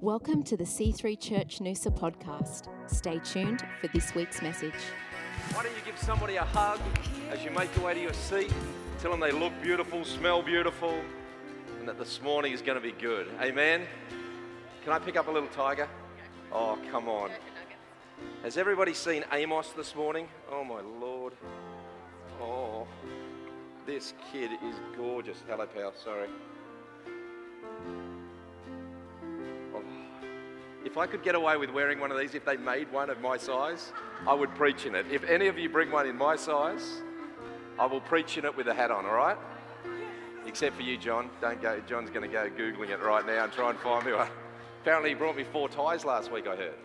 Welcome to the C3 Church Noosa podcast. Stay tuned for this week's message. Why don't you give somebody a hug as you make your way to your seat? Tell them they look beautiful, smell beautiful, and that this morning is going to be good. Amen. Can I pick up a little tiger? Oh, come on. Has everybody seen Amos this morning? Oh, my Lord. Oh, this kid is gorgeous. Hello, pal. Sorry. If I could get away with wearing one of these, if they made one of my size, I would preach in it. If any of you bring one in my size, I will preach in it with a hat on, all right? Except for you, John. Don't go. John's going to go Googling it right now and try and find me one. Apparently, he brought me four ties last week, I heard.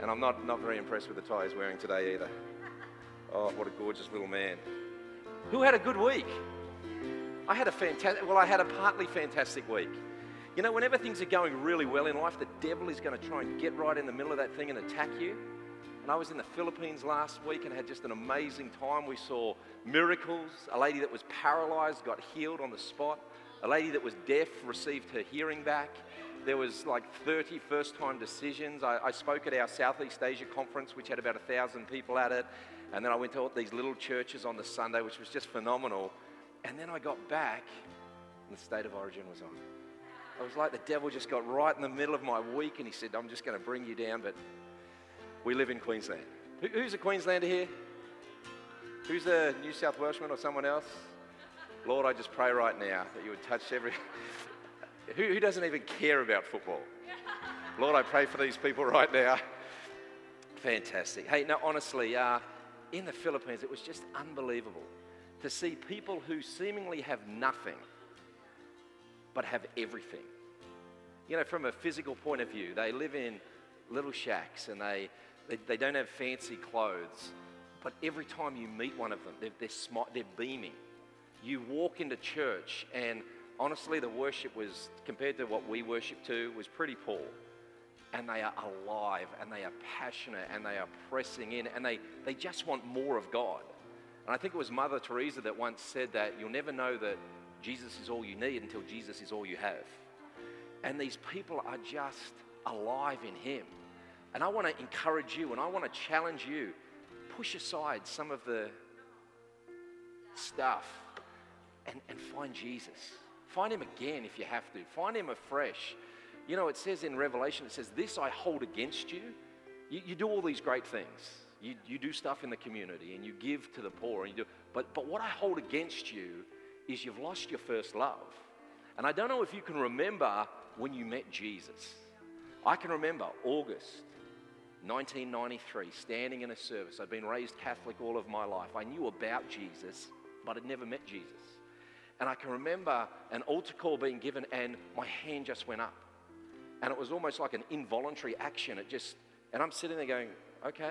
And I'm not, not very impressed with the tie he's wearing today either. Oh, what a gorgeous little man. Who had a good week? I had a fantastic, well, I had a partly fantastic week. You know, whenever things are going really well in life, the devil is going to try and get right in the middle of that thing and attack you. And I was in the Philippines last week and had just an amazing time. We saw miracles. A lady that was paralyzed got healed on the spot. A lady that was deaf received her hearing back. There was like 30 first-time decisions. I, I spoke at our Southeast Asia conference, which had about a thousand people at it. And then I went to all these little churches on the Sunday, which was just phenomenal. And then I got back, and the state of origin was on. I was like the devil just got right in the middle of my week, and he said, I'm just going to bring you down, but we live in Queensland. Who, who's a Queenslander here? Who's a New South Welshman or someone else? Lord, I just pray right now that you would touch every. who, who doesn't even care about football? Lord, I pray for these people right now. Fantastic. Hey, no, honestly, uh, in the Philippines, it was just unbelievable to see people who seemingly have nothing but have everything. You know, from a physical point of view, they live in little shacks and they, they, they don't have fancy clothes. But every time you meet one of them, they're, they're, smart, they're beaming. You walk into church, and honestly, the worship was, compared to what we worship to, was pretty poor. And they are alive, and they are passionate, and they are pressing in, and they, they just want more of God. And I think it was Mother Teresa that once said that you'll never know that Jesus is all you need until Jesus is all you have. And these people are just alive in Him. And I want to encourage you and I want to challenge you push aside some of the stuff and, and find Jesus. Find Him again if you have to, find Him afresh. You know, it says in Revelation, it says, This I hold against you. You, you do all these great things. You, you do stuff in the community and you give to the poor and you do, but, but what I hold against you is you've lost your first love. And I don't know if you can remember when you met Jesus. I can remember August 1993, standing in a service. I'd been raised Catholic all of my life. I knew about Jesus, but I'd never met Jesus. And I can remember an altar call being given, and my hand just went up. And it was almost like an involuntary action. It just, and I'm sitting there going, okay.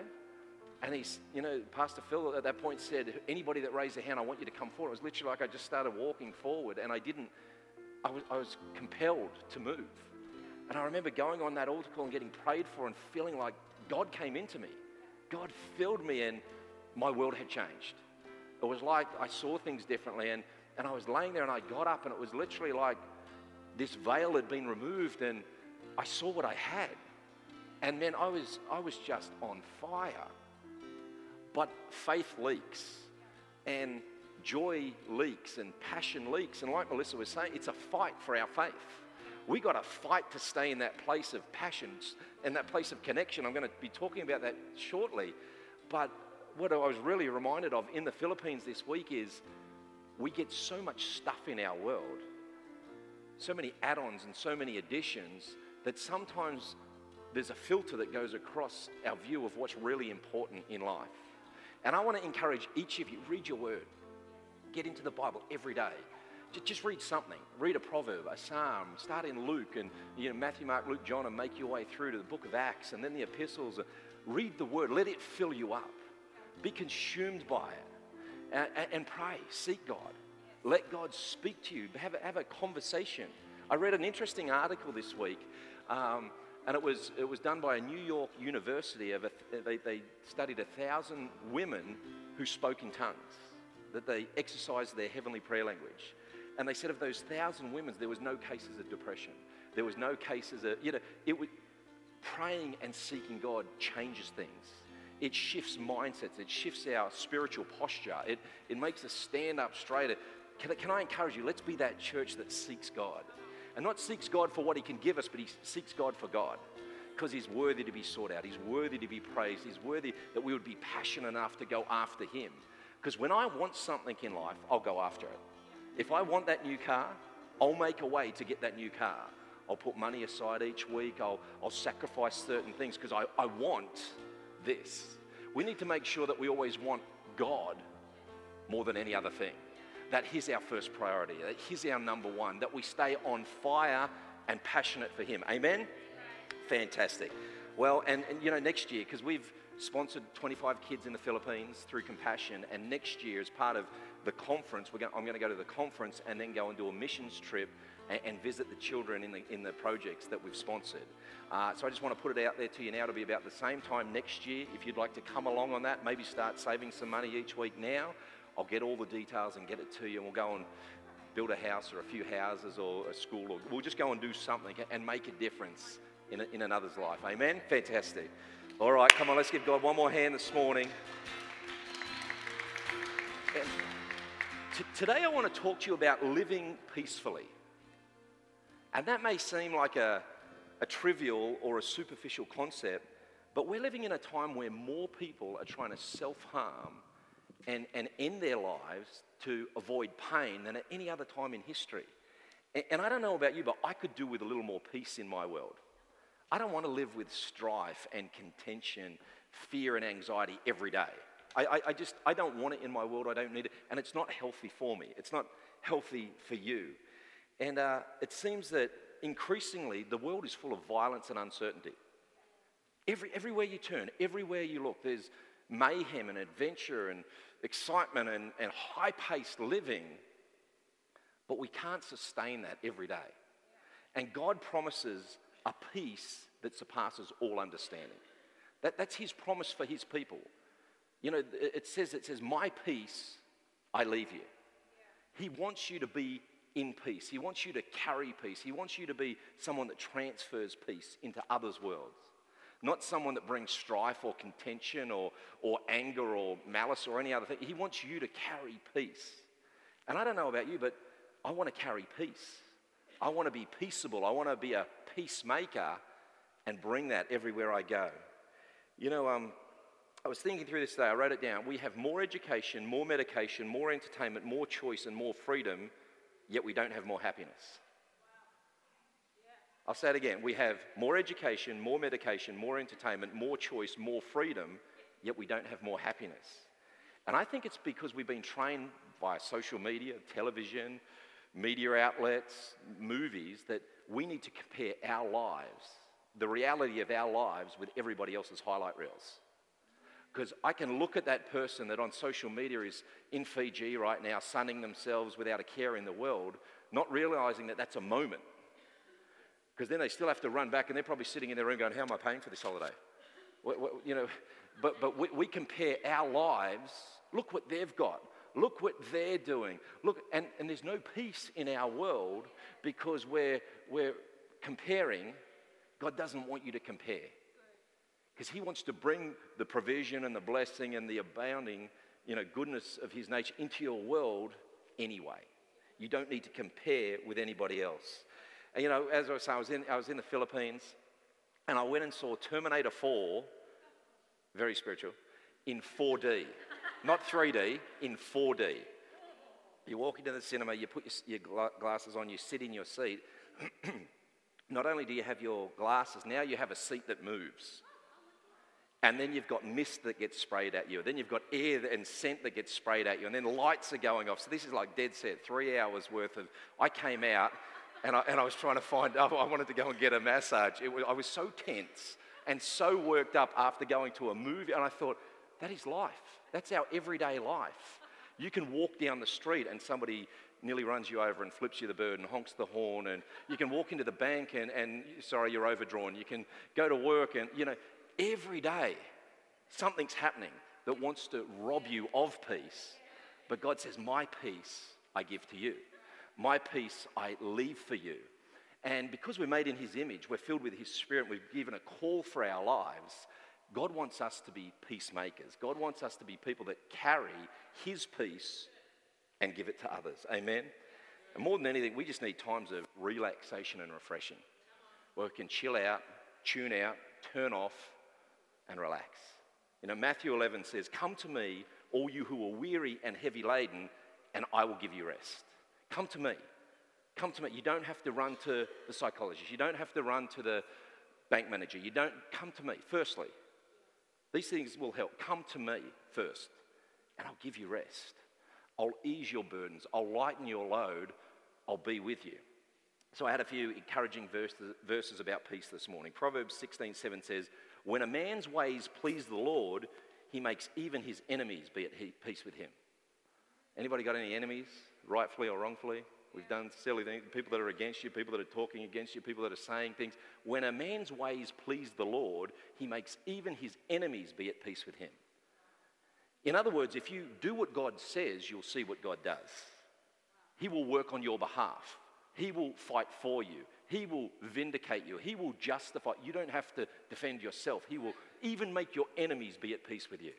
And he's, you know, Pastor Phil at that point said, anybody that raised a hand, I want you to come forward. It was literally like I just started walking forward, and I didn't, I was, I was compelled to move. And I remember going on that altar call and getting prayed for and feeling like God came into me. God filled me, and my world had changed. It was like I saw things differently, and, and I was laying there and I got up, and it was literally like this veil had been removed, and I saw what I had. And man, I was, I was just on fire. But faith leaks, and joy leaks, and passion leaks. And like Melissa was saying, it's a fight for our faith. We got to fight to stay in that place of passion and that place of connection. I'm going to be talking about that shortly. But what I was really reminded of in the Philippines this week is we get so much stuff in our world, so many add ons and so many additions that sometimes there's a filter that goes across our view of what's really important in life. And I want to encourage each of you read your word, get into the Bible every day. Just read something. Read a proverb, a psalm. Start in Luke and you know Matthew, Mark, Luke, John, and make your way through to the book of Acts and then the epistles. Read the word. Let it fill you up. Be consumed by it, and, and pray. Seek God. Let God speak to you. Have a, have a conversation. I read an interesting article this week, um, and it was it was done by a New York university. Of a, they, they studied a thousand women who spoke in tongues, that they exercised their heavenly prayer language. And they said of those thousand women, there was no cases of depression. There was no cases of, you know, it was praying and seeking God changes things. It shifts mindsets. It shifts our spiritual posture. It, it makes us stand up straighter. Can, can I encourage you? Let's be that church that seeks God. And not seeks God for what He can give us, but He seeks God for God. Because He's worthy to be sought out. He's worthy to be praised. He's worthy that we would be passionate enough to go after Him. Because when I want something in life, I'll go after it. If I want that new car, I'll make a way to get that new car. I'll put money aside each week. I'll, I'll sacrifice certain things because I, I want this. We need to make sure that we always want God more than any other thing that He's our first priority, that He's our number one, that we stay on fire and passionate for Him. Amen? Fantastic. Well, and, and you know, next year, because we've sponsored 25 kids in the Philippines through Compassion, and next year, as part of the conference, going, I'm going to go to the conference and then go and do a missions trip and, and visit the children in the, in the projects that we've sponsored. Uh, so I just want to put it out there to you now to be about the same time next year. If you'd like to come along on that, maybe start saving some money each week now. I'll get all the details and get it to you, and we'll go and build a house or a few houses or a school, or we'll just go and do something and make a difference in, a, in another's life. Amen? Fantastic. All right, come on, let's give God one more hand this morning. T- today, I want to talk to you about living peacefully. And that may seem like a, a trivial or a superficial concept, but we're living in a time where more people are trying to self harm and, and end their lives to avoid pain than at any other time in history. And, and I don't know about you, but I could do with a little more peace in my world. I don't want to live with strife and contention, fear and anxiety every day. I, I, I, just, I don't want it in my world. I don't need it. And it's not healthy for me. It's not healthy for you. And uh, it seems that increasingly the world is full of violence and uncertainty. Every, everywhere you turn, everywhere you look, there's mayhem and adventure and excitement and, and high paced living, but we can't sustain that every day. And God promises a peace that surpasses all understanding. That, that's His promise for His people. You know, it says, it says, My peace I leave you. He wants you to be in peace. He wants you to carry peace. He wants you to be someone that transfers peace into others' worlds not someone that brings strife or contention or, or anger or malice or any other thing. He wants you to carry peace. And I don't know about you, but I want to carry peace. I want to be peaceable. I want to be a peacemaker and bring that everywhere I go. You know, um, I was thinking through this today, I wrote it down. We have more education, more medication, more entertainment, more choice, and more freedom, yet we don't have more happiness. I'll say it again. We have more education, more medication, more entertainment, more choice, more freedom, yet we don't have more happiness. And I think it's because we've been trained via social media, television, media outlets, movies, that we need to compare our lives, the reality of our lives, with everybody else's highlight reels. Because I can look at that person that on social media is in Fiji right now, sunning themselves without a care in the world, not realizing that that's a moment because then they still have to run back and they're probably sitting in their room going, How am I paying for this holiday? What, what, you know, but, but we, we compare our lives. Look what they've got. Look what they're doing. Look, and, and there's no peace in our world because we're, we're comparing. God doesn't want you to compare because He wants to bring the provision and the blessing and the abounding, you know, goodness of His nature into your world anyway. You don't need to compare with anybody else. And you know, as I was saying, I was in, I was in the Philippines and I went and saw Terminator 4, very spiritual, in 4D. Not 3D, in 4D. You walk into the cinema, you put your, your glasses on, you sit in your seat. Not only do you have your glasses, now you have a seat that moves. And then you've got mist that gets sprayed at you. Then you've got air and scent that gets sprayed at you. And then lights are going off. So this is like dead set, three hours worth of. I came out and I, and I was trying to find, I wanted to go and get a massage. Was, I was so tense and so worked up after going to a movie, and I thought, that is life. That's our everyday life. You can walk down the street and somebody nearly runs you over and flips you the bird and honks the horn, and you can walk into the bank and, and sorry, you're overdrawn. You can go to work, and you know, every day something's happening that wants to rob you of peace. But God says, My peace I give to you. My peace I leave for you. And because we're made in His image, we're filled with His Spirit, we've given a call for our lives. God wants us to be peacemakers. God wants us to be people that carry His peace and give it to others. Amen? And more than anything, we just need times of relaxation and refreshing where we can chill out, tune out, turn off, and relax. You know, Matthew 11 says, Come to me, all you who are weary and heavy laden, and I will give you rest. Come to me. Come to me. You don't have to run to the psychologist. You don't have to run to the bank manager. You don't come to me. Firstly, these things will help. Come to me first, and I'll give you rest. I'll ease your burdens. I'll lighten your load. I'll be with you. So I had a few encouraging verses, verses about peace this morning. Proverbs 16 7 says, When a man's ways please the Lord, he makes even his enemies be at peace with him. Anybody got any enemies, rightfully or wrongfully? We've done silly things, people that are against you, people that are talking against you, people that are saying things. When a man's ways please the Lord, he makes even his enemies be at peace with him. In other words, if you do what God says, you'll see what God does. He will work on your behalf. He will fight for you. He will vindicate you. He will justify. You don't have to defend yourself. He will even make your enemies be at peace with you.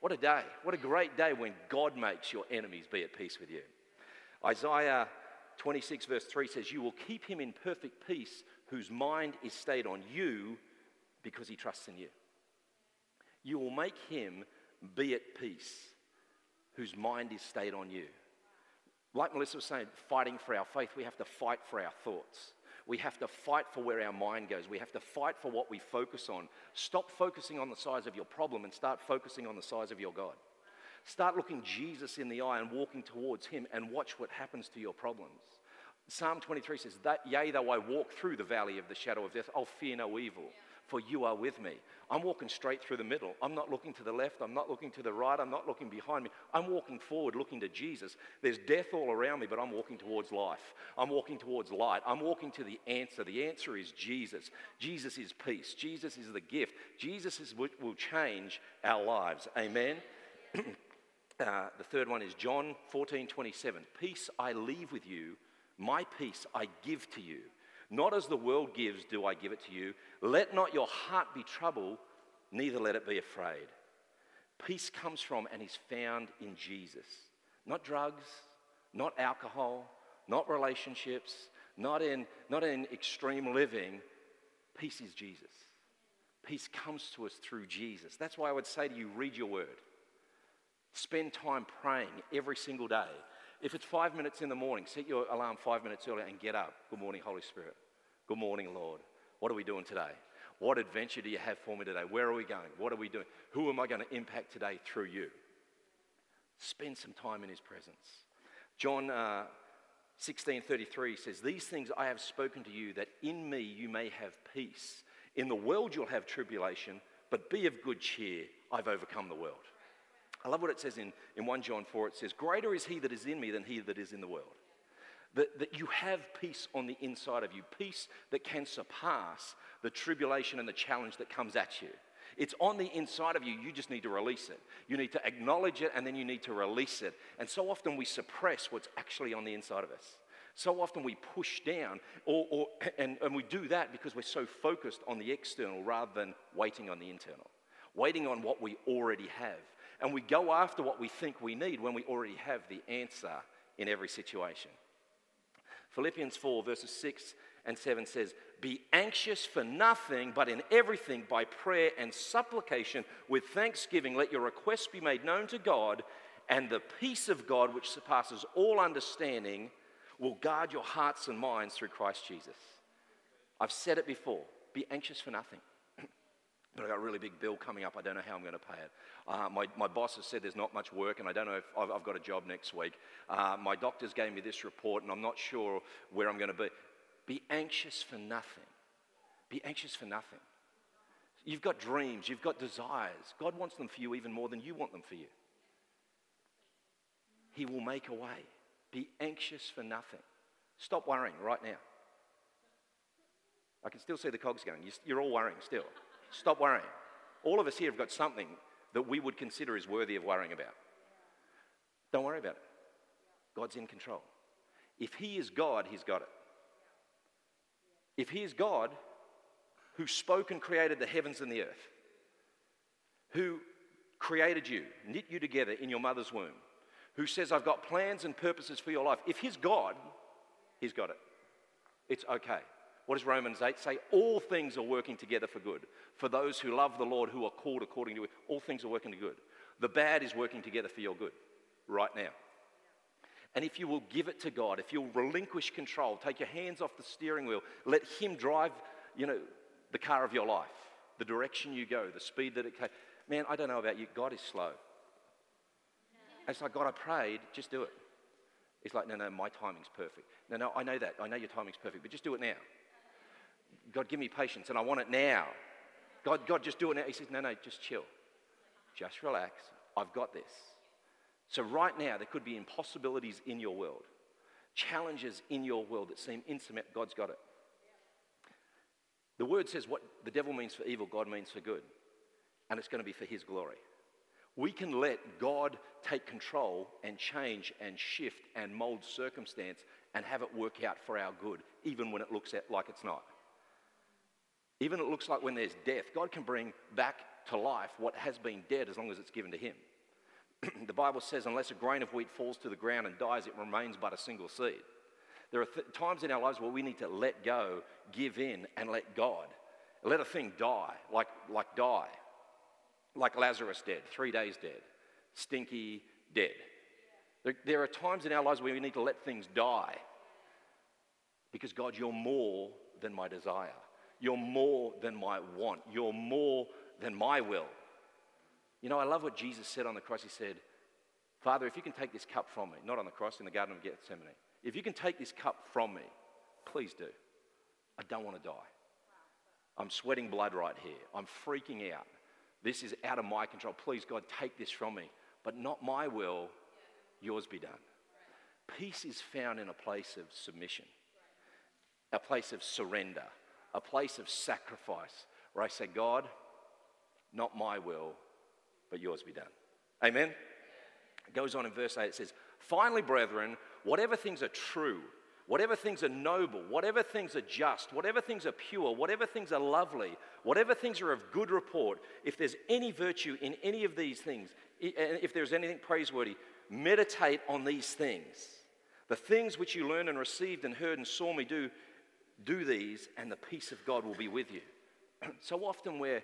What a day. What a great day when God makes your enemies be at peace with you. Isaiah 26, verse 3 says, You will keep him in perfect peace whose mind is stayed on you because he trusts in you. You will make him be at peace whose mind is stayed on you. Like Melissa was saying, fighting for our faith, we have to fight for our thoughts. We have to fight for where our mind goes. We have to fight for what we focus on. Stop focusing on the size of your problem and start focusing on the size of your God. Start looking Jesus in the eye and walking towards Him and watch what happens to your problems. Psalm 23 says, Yea, though I walk through the valley of the shadow of death, I'll fear no evil for you are with me. I'm walking straight through the middle. I'm not looking to the left. I'm not looking to the right. I'm not looking behind me. I'm walking forward, looking to Jesus. There's death all around me, but I'm walking towards life. I'm walking towards light. I'm walking to the answer. The answer is Jesus. Jesus is peace. Jesus is the gift. Jesus is what will change our lives. Amen. uh, the third one is John 14 27. Peace I leave with you, my peace I give to you. Not as the world gives, do I give it to you. Let not your heart be troubled, neither let it be afraid. Peace comes from and is found in Jesus. Not drugs, not alcohol, not relationships, not in, not in extreme living. Peace is Jesus. Peace comes to us through Jesus. That's why I would say to you read your word. Spend time praying every single day. If it's five minutes in the morning, set your alarm five minutes earlier and get up. Good morning, Holy Spirit. Good morning, Lord. What are we doing today? What adventure do you have for me today? Where are we going? What are we doing? Who am I going to impact today through you? Spend some time in His presence. John uh, 16:33 says, "These things I have spoken to you, that in me you may have peace. In the world you'll have tribulation, but be of good cheer. I've overcome the world." I love what it says in, in 1 John 4. It says, Greater is he that is in me than he that is in the world. That, that you have peace on the inside of you, peace that can surpass the tribulation and the challenge that comes at you. It's on the inside of you. You just need to release it. You need to acknowledge it and then you need to release it. And so often we suppress what's actually on the inside of us. So often we push down, or, or, and, and we do that because we're so focused on the external rather than waiting on the internal, waiting on what we already have and we go after what we think we need when we already have the answer in every situation. Philippians 4, verses 6 and 7 says, Be anxious for nothing, but in everything by prayer and supplication with thanksgiving, let your requests be made known to God, and the peace of God, which surpasses all understanding, will guard your hearts and minds through Christ Jesus. I've said it before be anxious for nothing. But I've got a really big bill coming up. I don't know how I'm going to pay it. Uh, my, my boss has said there's not much work, and I don't know if I've, I've got a job next week. Uh, my doctors gave me this report, and I'm not sure where I'm going to be. Be anxious for nothing. Be anxious for nothing. You've got dreams, you've got desires. God wants them for you even more than you want them for you. He will make a way. Be anxious for nothing. Stop worrying right now. I can still see the cogs going. You're all worrying still. Stop worrying. All of us here have got something that we would consider is worthy of worrying about. Don't worry about it. God's in control. If He is God, He's got it. If He is God, who spoke and created the heavens and the earth, who created you, knit you together in your mother's womb, who says, I've got plans and purposes for your life, if He's God, He's got it. It's okay. What does Romans 8 say? All things are working together for good. For those who love the Lord, who are called according to it, all things are working to good. The bad is working together for your good right now. And if you will give it to God, if you'll relinquish control, take your hands off the steering wheel, let Him drive, you know, the car of your life, the direction you go, the speed that it takes. Man, I don't know about you, God is slow. It's like, God, I prayed, just do it. It's like, no, no, my timing's perfect. No, no, I know that. I know your timing's perfect, but just do it now. God, give me patience, and I want it now. God, God, just do it now. He says, no, no, just chill. Just relax. I've got this. So, right now, there could be impossibilities in your world, challenges in your world that seem intimate. God's got it. The word says what the devil means for evil, God means for good. And it's going to be for his glory. We can let God take control and change and shift and mold circumstance and have it work out for our good, even when it looks like it's not. Even it looks like when there's death, God can bring back to life what has been dead as long as it's given to Him. the Bible says, unless a grain of wheat falls to the ground and dies, it remains but a single seed. There are th- times in our lives where we need to let go, give in, and let God. Let a thing die, like, like die. Like Lazarus dead, three days dead. Stinky dead. There, there are times in our lives where we need to let things die. Because God, you're more than my desire. You're more than my want. You're more than my will. You know, I love what Jesus said on the cross. He said, Father, if you can take this cup from me, not on the cross, in the Garden of Gethsemane, if you can take this cup from me, please do. I don't want to die. I'm sweating blood right here. I'm freaking out. This is out of my control. Please, God, take this from me. But not my will, yours be done. Peace is found in a place of submission, a place of surrender, a place of sacrifice where I say, God, not my will, but yours be done. Amen? It goes on in verse 8, it says, Finally, brethren, whatever things are true, whatever things are noble, whatever things are just, whatever things are pure, whatever things are lovely, whatever things are of good report, if there's any virtue in any of these things, if there's anything praiseworthy, meditate on these things. The things which you learned and received and heard and saw me do, do these, and the peace of God will be with you. so often we're,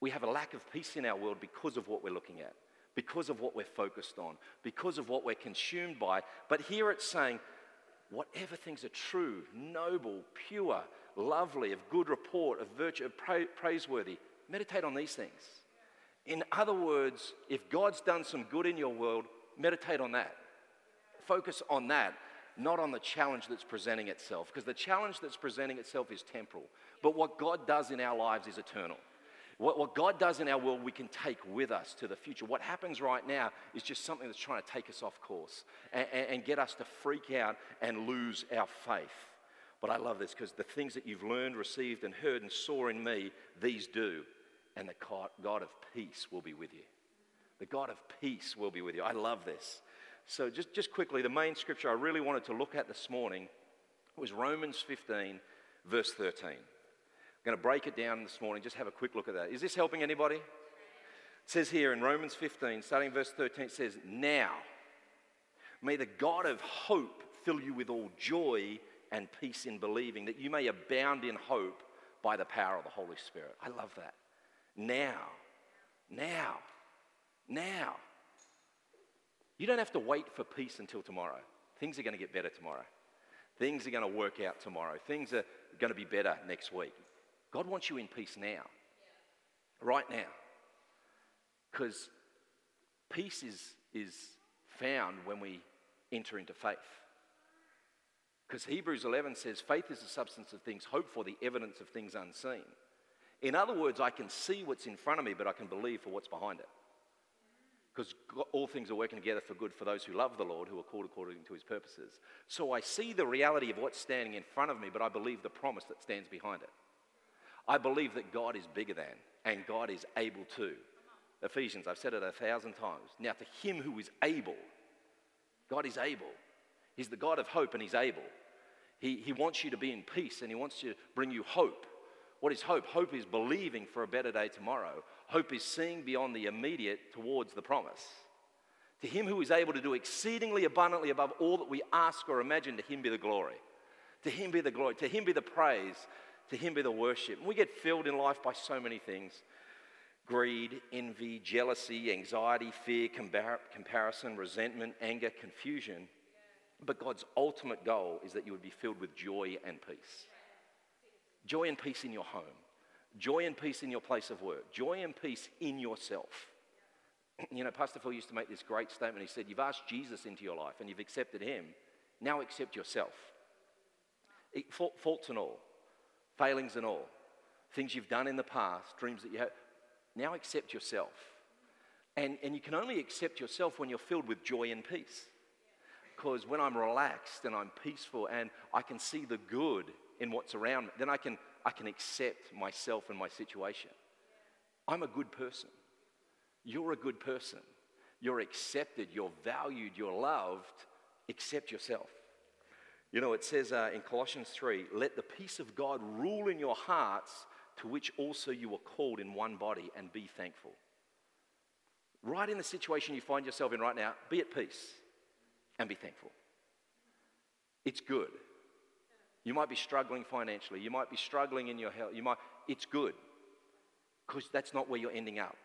we have a lack of peace in our world because of what we're looking at because of what we're focused on, because of what we're consumed by. But here it's saying, whatever things are true, noble, pure, lovely, of good report, of virtue, of pra- praiseworthy, meditate on these things. In other words, if God's done some good in your world, meditate on that. Focus on that, not on the challenge that's presenting itself, because the challenge that's presenting itself is temporal. But what God does in our lives is eternal. What, what God does in our world, we can take with us to the future. What happens right now is just something that's trying to take us off course and, and, and get us to freak out and lose our faith. But I love this because the things that you've learned, received, and heard and saw in me, these do. And the God of peace will be with you. The God of peace will be with you. I love this. So, just, just quickly, the main scripture I really wanted to look at this morning was Romans 15, verse 13. I'm going to break it down this morning. Just have a quick look at that. Is this helping anybody? It says here in Romans 15, starting verse 13, it says, Now may the God of hope fill you with all joy and peace in believing, that you may abound in hope by the power of the Holy Spirit. I love that. Now, now, now. You don't have to wait for peace until tomorrow. Things are going to get better tomorrow. Things are going to work out tomorrow. Things are going to be better next week. God wants you in peace now, right now. Because peace is, is found when we enter into faith. Because Hebrews 11 says, faith is the substance of things hoped for, the evidence of things unseen. In other words, I can see what's in front of me, but I can believe for what's behind it. Because all things are working together for good for those who love the Lord, who are called according to his purposes. So I see the reality of what's standing in front of me, but I believe the promise that stands behind it. I believe that God is bigger than and God is able to. Ephesians, I've said it a thousand times. Now, to him who is able, God is able. He's the God of hope and He's able. He, he wants you to be in peace and He wants to bring you hope. What is hope? Hope is believing for a better day tomorrow. Hope is seeing beyond the immediate towards the promise. To Him who is able to do exceedingly abundantly above all that we ask or imagine, to Him be the glory. To Him be the glory. To Him be the praise. To Him be the worship. And we get filled in life by so many things greed, envy, jealousy, anxiety, fear, compar- comparison, resentment, anger, confusion. But God's ultimate goal is that you would be filled with joy and peace. Joy and peace in your home, joy and peace in your place of work, joy and peace in yourself. You know, Pastor Phil used to make this great statement. He said, You've asked Jesus into your life and you've accepted him. Now accept yourself. Faults and all, failings and all, things you've done in the past, dreams that you have. Now accept yourself. And, and you can only accept yourself when you're filled with joy and peace. Because when I'm relaxed and I'm peaceful and I can see the good in what's around me, then I can, I can accept myself and my situation. I'm a good person. You're a good person. You're accepted, you're valued, you're loved. Accept yourself. You know, it says uh, in Colossians 3 let the peace of God rule in your hearts, to which also you were called in one body, and be thankful. Right in the situation you find yourself in right now, be at peace and be thankful. It's good. You might be struggling financially. You might be struggling in your health. You might, it's good because that's not where you're ending up.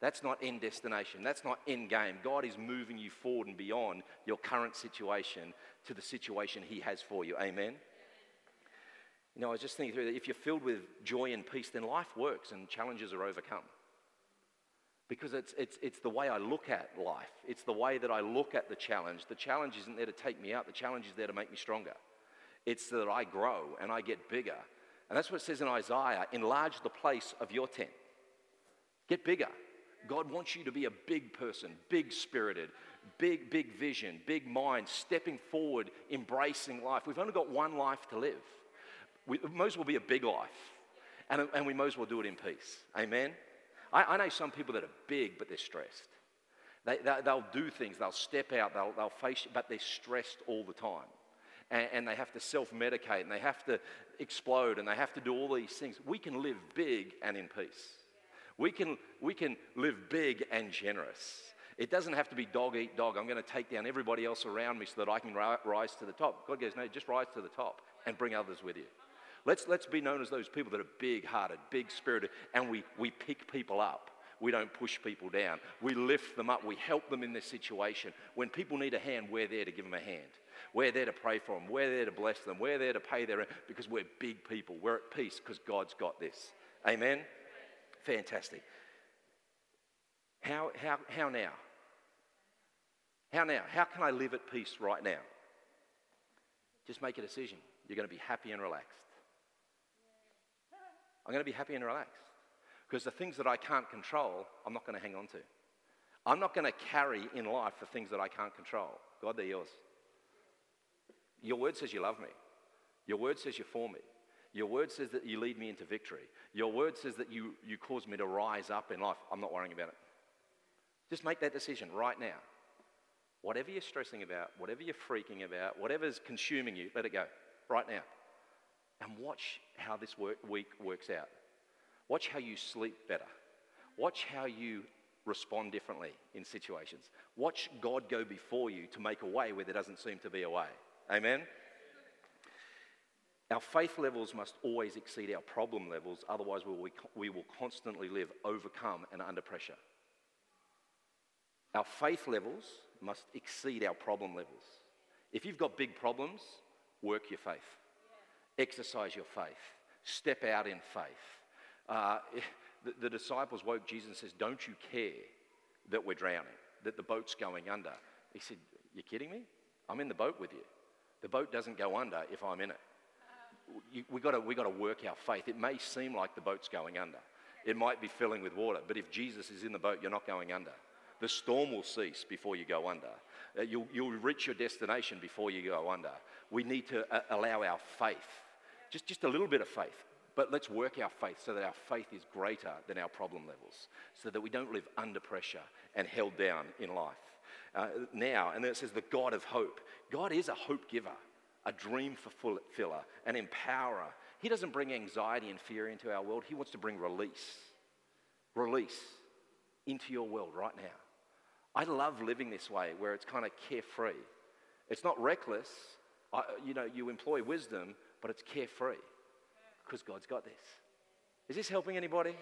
That's not end destination. That's not end game. God is moving you forward and beyond your current situation to the situation He has for you. Amen. You know, I was just thinking through that if you're filled with joy and peace, then life works and challenges are overcome. Because it's, it's, it's the way I look at life, it's the way that I look at the challenge. The challenge isn't there to take me out, the challenge is there to make me stronger. It's that I grow and I get bigger. And that's what it says in Isaiah enlarge the place of your tent. Get bigger. God wants you to be a big person, big spirited, big, big vision, big mind, stepping forward, embracing life. We've only got one life to live. We well be a big life, and, and we as well do it in peace. Amen? I, I know some people that are big, but they're stressed. They, they, will do things, they'll step out, they'll, they'll face, but they're stressed all the time. And, and they have to self medicate, and they have to explode, and they have to do all these things. We can live big and in peace. We can, we can live big and generous. It doesn't have to be dog eat dog. I'm going to take down everybody else around me so that I can rise to the top. God goes, no, just rise to the top and bring others with you. Let's, let's be known as those people that are big hearted, big spirited, and we, we pick people up. We don't push people down. We lift them up. We help them in this situation. When people need a hand, we're there to give them a hand. We're there to pray for them. We're there to bless them. We're there to pay their rent because we're big people. We're at peace because God's got this. Amen? Fantastic. How, how, how now? How now? How can I live at peace right now? Just make a decision. You're going to be happy and relaxed. I'm going to be happy and relaxed. Because the things that I can't control, I'm not going to hang on to. I'm not going to carry in life the things that I can't control. God, they're yours. Your word says you love me. Your word says you're for me. Your word says that you lead me into victory. Your word says that you, you cause me to rise up in life. I'm not worrying about it. Just make that decision right now. Whatever you're stressing about, whatever you're freaking about, whatever's consuming you, let it go right now. And watch how this work, week works out. Watch how you sleep better. Watch how you respond differently in situations. Watch God go before you to make a way where there doesn't seem to be a way. Amen? Our faith levels must always exceed our problem levels, otherwise, we will constantly live overcome and under pressure. Our faith levels must exceed our problem levels. If you've got big problems, work your faith, exercise your faith, step out in faith. Uh, the, the disciples woke Jesus and says, "Don't you care that we're drowning, that the boat's going under?" He said, "You're kidding me? I'm in the boat with you. The boat doesn't go under if I'm in it." we've got we to work our faith. It may seem like the boat's going under. It might be filling with water, but if Jesus is in the boat, you're not going under. The storm will cease before you go under. Uh, you'll, you'll reach your destination before you go under. We need to uh, allow our faith, just, just a little bit of faith, but let's work our faith so that our faith is greater than our problem levels, so that we don't live under pressure and held down in life. Uh, now. And then it says, the God of hope. God is a hope giver, a dream fulfiller, an empowerer. He doesn't bring anxiety and fear into our world, He wants to bring release. Release into your world right now. I love living this way where it's kind of carefree. It's not reckless. I, you know, you employ wisdom, but it's carefree because God's got this. Is this helping anybody?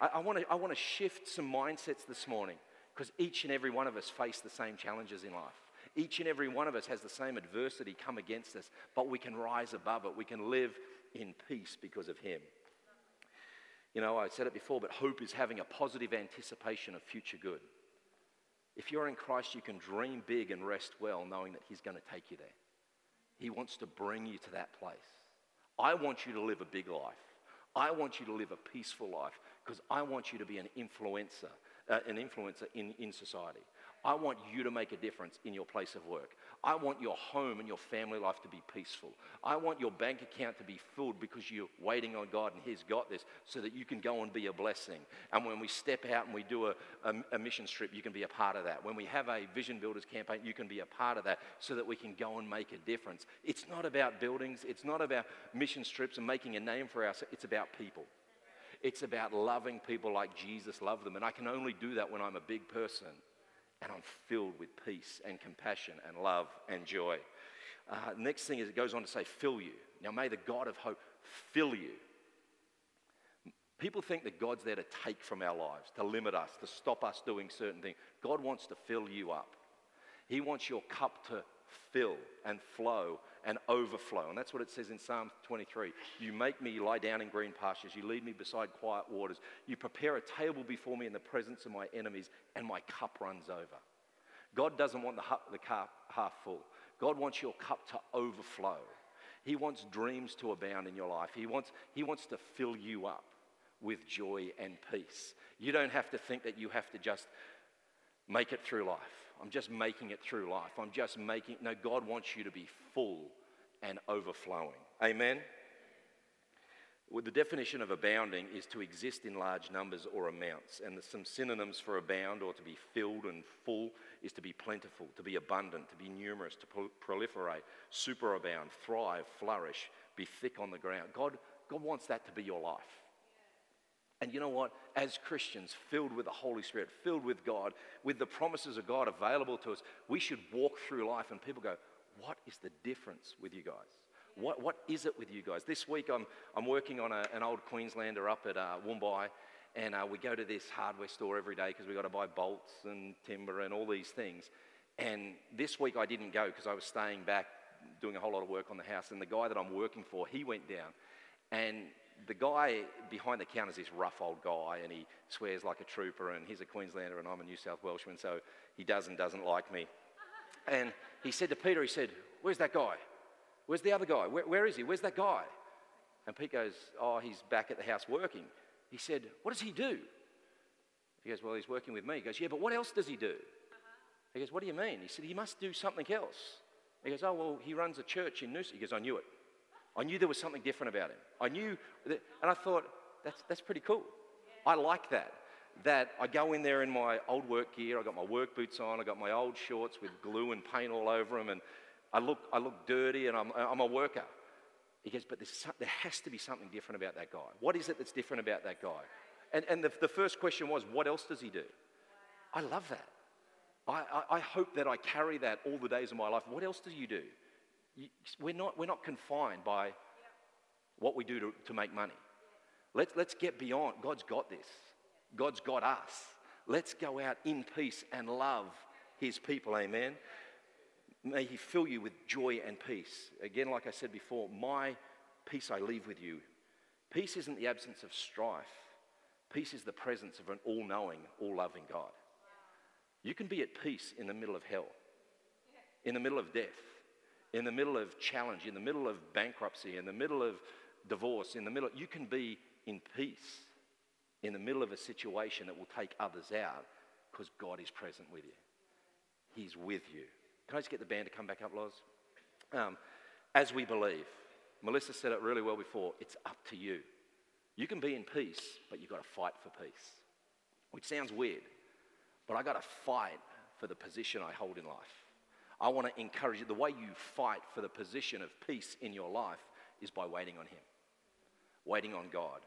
I, I want to shift some mindsets this morning because each and every one of us face the same challenges in life. Each and every one of us has the same adversity come against us, but we can rise above it. We can live in peace because of Him. You know, I said it before, but hope is having a positive anticipation of future good. If you're in Christ, you can dream big and rest well, knowing that He's going to take you there. He wants to bring you to that place. I want you to live a big life. I want you to live a peaceful life because I want you to be an influencer, uh, an influencer in, in society. I want you to make a difference in your place of work. I want your home and your family life to be peaceful. I want your bank account to be filled because you're waiting on God and He's got this so that you can go and be a blessing. And when we step out and we do a, a, a mission trip, you can be a part of that. When we have a Vision Builders campaign, you can be a part of that so that we can go and make a difference. It's not about buildings, it's not about mission trips and making a name for ourselves, it's about people. It's about loving people like Jesus loved them. And I can only do that when I'm a big person and I'm filled with peace and compassion and love and joy. Uh, next thing is it goes on to say, fill you. Now, may the God of hope fill you. People think that God's there to take from our lives, to limit us, to stop us doing certain things. God wants to fill you up. He wants your cup to fill and flow and overflow. And that's what it says in Psalm 23. You make me lie down in green pastures. You lead me beside quiet waters. You prepare a table before me in the presence of my enemies, and my cup runs over. God doesn't want the, the cup half full. God wants your cup to overflow. He wants dreams to abound in your life. He wants, he wants to fill you up with joy and peace. You don't have to think that you have to just make it through life. I'm just making it through life. I'm just making, no, God wants you to be full and overflowing. Amen? Well, the definition of abounding is to exist in large numbers or amounts. And some synonyms for abound or to be filled and full is to be plentiful, to be abundant, to be numerous, to proliferate, superabound, thrive, flourish, be thick on the ground. God, God wants that to be your life. And you know what? As Christians, filled with the Holy Spirit, filled with God, with the promises of God available to us, we should walk through life and people go, What is the difference with you guys? What, what is it with you guys? This week I'm, I'm working on a, an old Queenslander up at uh, and uh, we go to this hardware store every day because we've got to buy bolts and timber and all these things. And this week I didn't go because I was staying back doing a whole lot of work on the house. And the guy that I'm working for, he went down. And the guy behind the counter is this rough old guy, and he swears like a trooper, and he's a Queenslander, and I'm a New South Welshman, so he does and doesn't like me. And he said to Peter, he said, Where's that guy? Where's the other guy? Where, where is he? Where's that guy? And Pete goes, Oh, he's back at the house working. He said, What does he do? He goes, Well, he's working with me. He goes, Yeah, but what else does he do? He goes, What do you mean? He said, He must do something else. He goes, Oh, well, he runs a church in Noosa. He goes, I knew it. I knew there was something different about him. I knew, that, and I thought, that's, that's pretty cool. I like that. That I go in there in my old work gear, I got my work boots on, I got my old shorts with glue and paint all over them, and I look, I look dirty and I'm, I'm a worker. He goes, but there has to be something different about that guy. What is it that's different about that guy? And, and the, the first question was, what else does he do? I love that. I, I, I hope that I carry that all the days of my life. What else do you do? We're, not, we're not confined by what we do to, to make money. Let's, let's get beyond. God's got this, God's got us. Let's go out in peace and love his people. Amen. May he fill you with joy and peace. Again, like I said before, my peace I leave with you. Peace isn't the absence of strife, peace is the presence of an all knowing, all loving God. You can be at peace in the middle of hell, in the middle of death in the middle of challenge, in the middle of bankruptcy, in the middle of divorce, in the middle, you can be in peace in the middle of a situation that will take others out because God is present with you. He's with you. Can I just get the band to come back up, Loz? Um, as we believe, Melissa said it really well before it's up to you. You can be in peace, but you've got to fight for peace, which sounds weird, but I've got to fight for the position I hold in life. I want to encourage you. The way you fight for the position of peace in your life is by waiting on Him, waiting on God.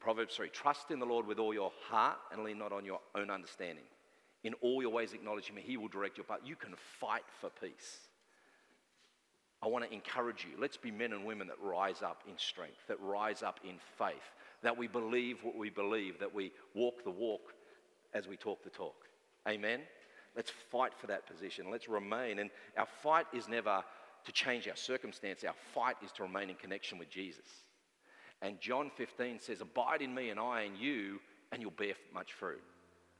Proverbs 3 Trust in the Lord with all your heart and lean not on your own understanding. In all your ways, acknowledge Him, He will direct your path. You can fight for peace. I want to encourage you. Let's be men and women that rise up in strength, that rise up in faith, that we believe what we believe, that we walk the walk as we talk the talk. Amen? Let's fight for that position. Let's remain. And our fight is never to change our circumstance, our fight is to remain in connection with Jesus. And John 15 says, Abide in me and I in you, and you'll bear much fruit.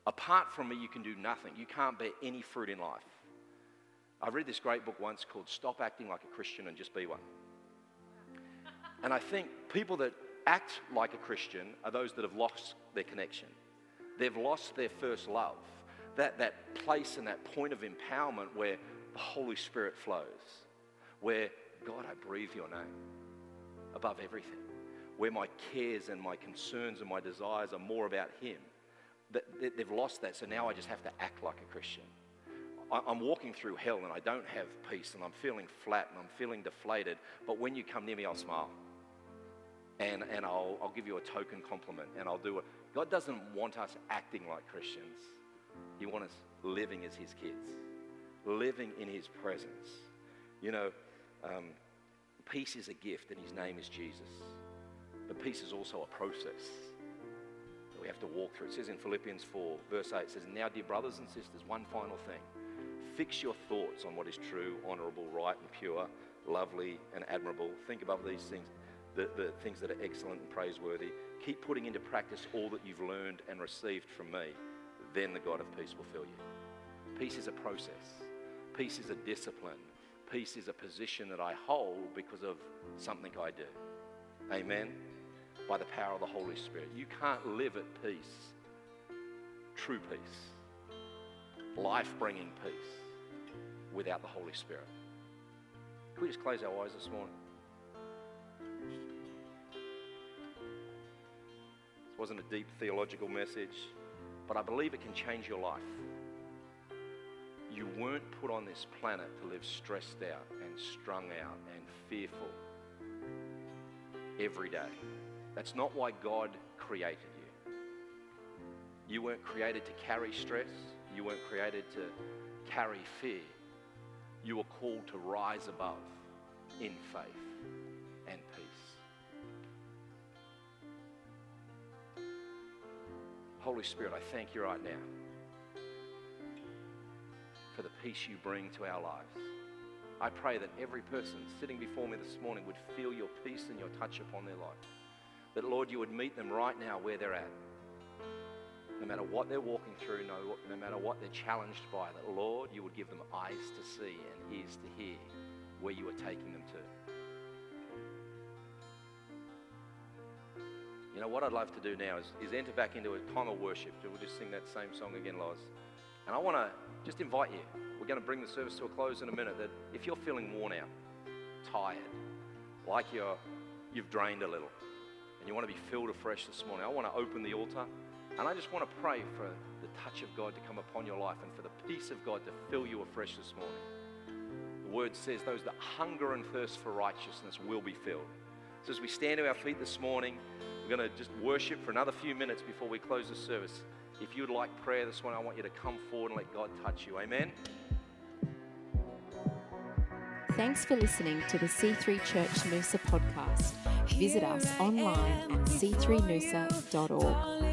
Apart from me, you can do nothing. You can't bear any fruit in life. I read this great book once called Stop Acting Like a Christian and Just Be One. And I think people that act like a Christian are those that have lost their connection. They've lost their first love, that, that place and that point of empowerment where the Holy Spirit flows, where, God, I breathe your name above everything, where my cares and my concerns and my desires are more about Him. That they've lost that, so now I just have to act like a Christian. I'm walking through hell and I don't have peace and I'm feeling flat and I'm feeling deflated, but when you come near me, I'll smile. And, and I'll, I'll give you a token compliment and I'll do it. God doesn't want us acting like Christians, He wants us living as His kids, living in His presence. You know, um, peace is a gift and His name is Jesus. But peace is also a process that we have to walk through. It says in Philippians 4, verse 8, it says, Now, dear brothers and sisters, one final thing. Fix your thoughts on what is true, honorable, right, and pure, lovely, and admirable. Think above these things, the, the things that are excellent and praiseworthy. Keep putting into practice all that you've learned and received from me. Then the God of peace will fill you. Peace is a process, peace is a discipline, peace is a position that I hold because of something I do. Amen? By the power of the Holy Spirit. You can't live at peace, true peace, life bringing peace without the Holy Spirit. Can we just close our eyes this morning? This wasn't a deep theological message, but I believe it can change your life. You weren't put on this planet to live stressed out and strung out and fearful every day. That's not why God created you. You weren't created to carry stress. You weren't created to carry fear you were called to rise above in faith Holy Spirit, I thank you right now for the peace you bring to our lives. I pray that every person sitting before me this morning would feel your peace and your touch upon their life. That, Lord, you would meet them right now where they're at no matter what they're walking through, no, no matter what they're challenged by, that Lord, you would give them eyes to see and ears to hear where you are taking them to. You know, what I'd love to do now is, is enter back into a time of worship. We'll just sing that same song again, Loz. And I want to just invite you. We're going to bring the service to a close in a minute. That if you're feeling worn out, tired, like you're, you've drained a little, and you want to be filled afresh this morning, I want to open the altar. And I just want to pray for the touch of God to come upon your life and for the peace of God to fill you afresh this morning. The word says those that hunger and thirst for righteousness will be filled. So as we stand to our feet this morning, we're going to just worship for another few minutes before we close the service. If you would like prayer this morning, I want you to come forward and let God touch you. Amen. Thanks for listening to the C3 Church Noosa podcast. Visit us online at c3noosa.org.